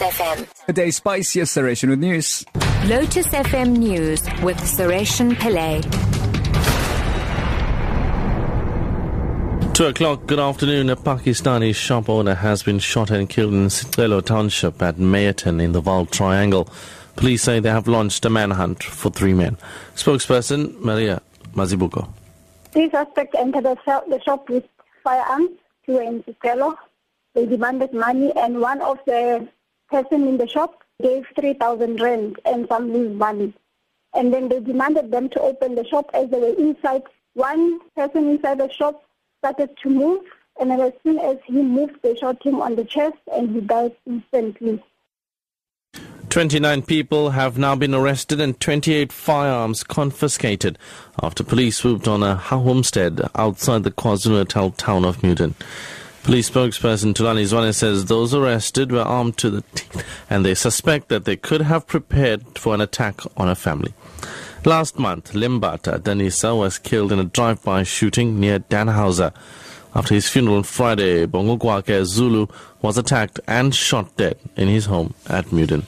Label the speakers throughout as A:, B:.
A: FM.
B: A day spiciest Suresh with news.
A: Lotus FM News with Sureshan Pillay.
C: Two o'clock, good afternoon. A Pakistani shop owner has been shot and killed in Sicelo Township at Meyerton in the Vaal Triangle. Police say they have launched a manhunt for three men. Spokesperson Maria Mazibuko.
D: These suspects entered the shop, the shop with firearms to in Sicelo. They demanded money and one of the person in the shop gave 3,000 rand and some loose money. And then they demanded them to open the shop as they were inside. One person inside the shop started to move, and as soon as he moved, they shot him on the chest, and he died instantly.
C: 29 people have now been arrested and 28 firearms confiscated after police swooped on a homestead outside the KwaZulu-Natal town of Muden. Police spokesperson Tulani Zwane says those arrested were armed to the teeth and they suspect that they could have prepared for an attack on a family. Last month, Limbata Danisa was killed in a drive-by shooting near Dannhauser. After his funeral on Friday, Bongogwake Zulu was attacked and shot dead in his home at Muden.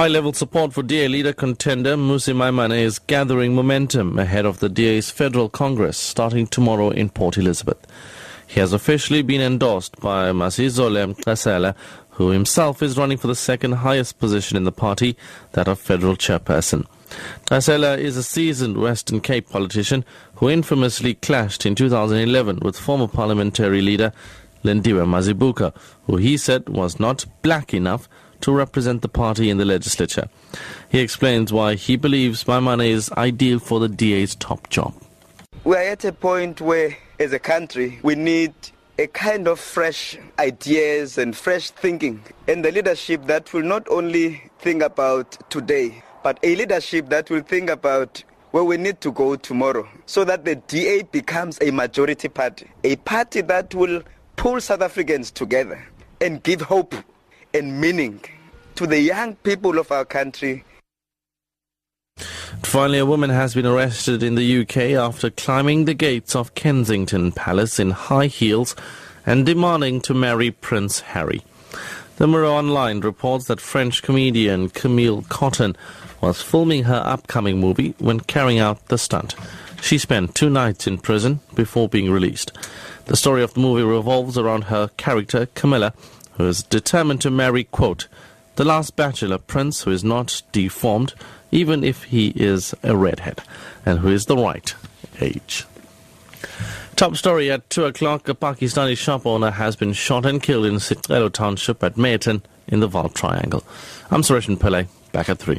C: High-level support for DA leader contender Mmusi Maimane is gathering momentum ahead of the DA's Federal Congress starting tomorrow in Port Elizabeth. He has officially been endorsed by Masizole Mnqasela, who himself is running for the second highest position in the party, that of federal chairperson. Mnqasela is a seasoned Western Cape politician who infamously clashed in 2011 with former parliamentary leader Lindiwe Mazibuko, who he said was not black enough to represent the party in the legislature. He explains why he believes Maimane is ideal for the DA's top job.
E: We are at a point where, as a country, we need a kind of fresh ideas and fresh thinking, and the leadership that will not only think about today, but a leadership that will think about where we need to go tomorrow, so that the DA becomes a majority party, a party that will pull South Africans together and give hope and meaning to the young people of our country.
C: Finally, a woman has been arrested in the UK after climbing the gates of Kensington Palace in high heels and demanding to marry Prince Harry. The Mirror Online reports that French comedian Camille Cottin was filming her upcoming movie when carrying out the stunt. She spent two nights in prison before being released. The story of the movie revolves around her character, Camilla, who is determined to marry, quote, the last bachelor prince who is not deformed, even if he is a redhead, and who is the right age. Top story at 2 o'clock, a Pakistani shop owner has been shot and killed in Sicelo Township at Meyerton in the Vaal Triangle. I'm Suresh Pillay, back at 3.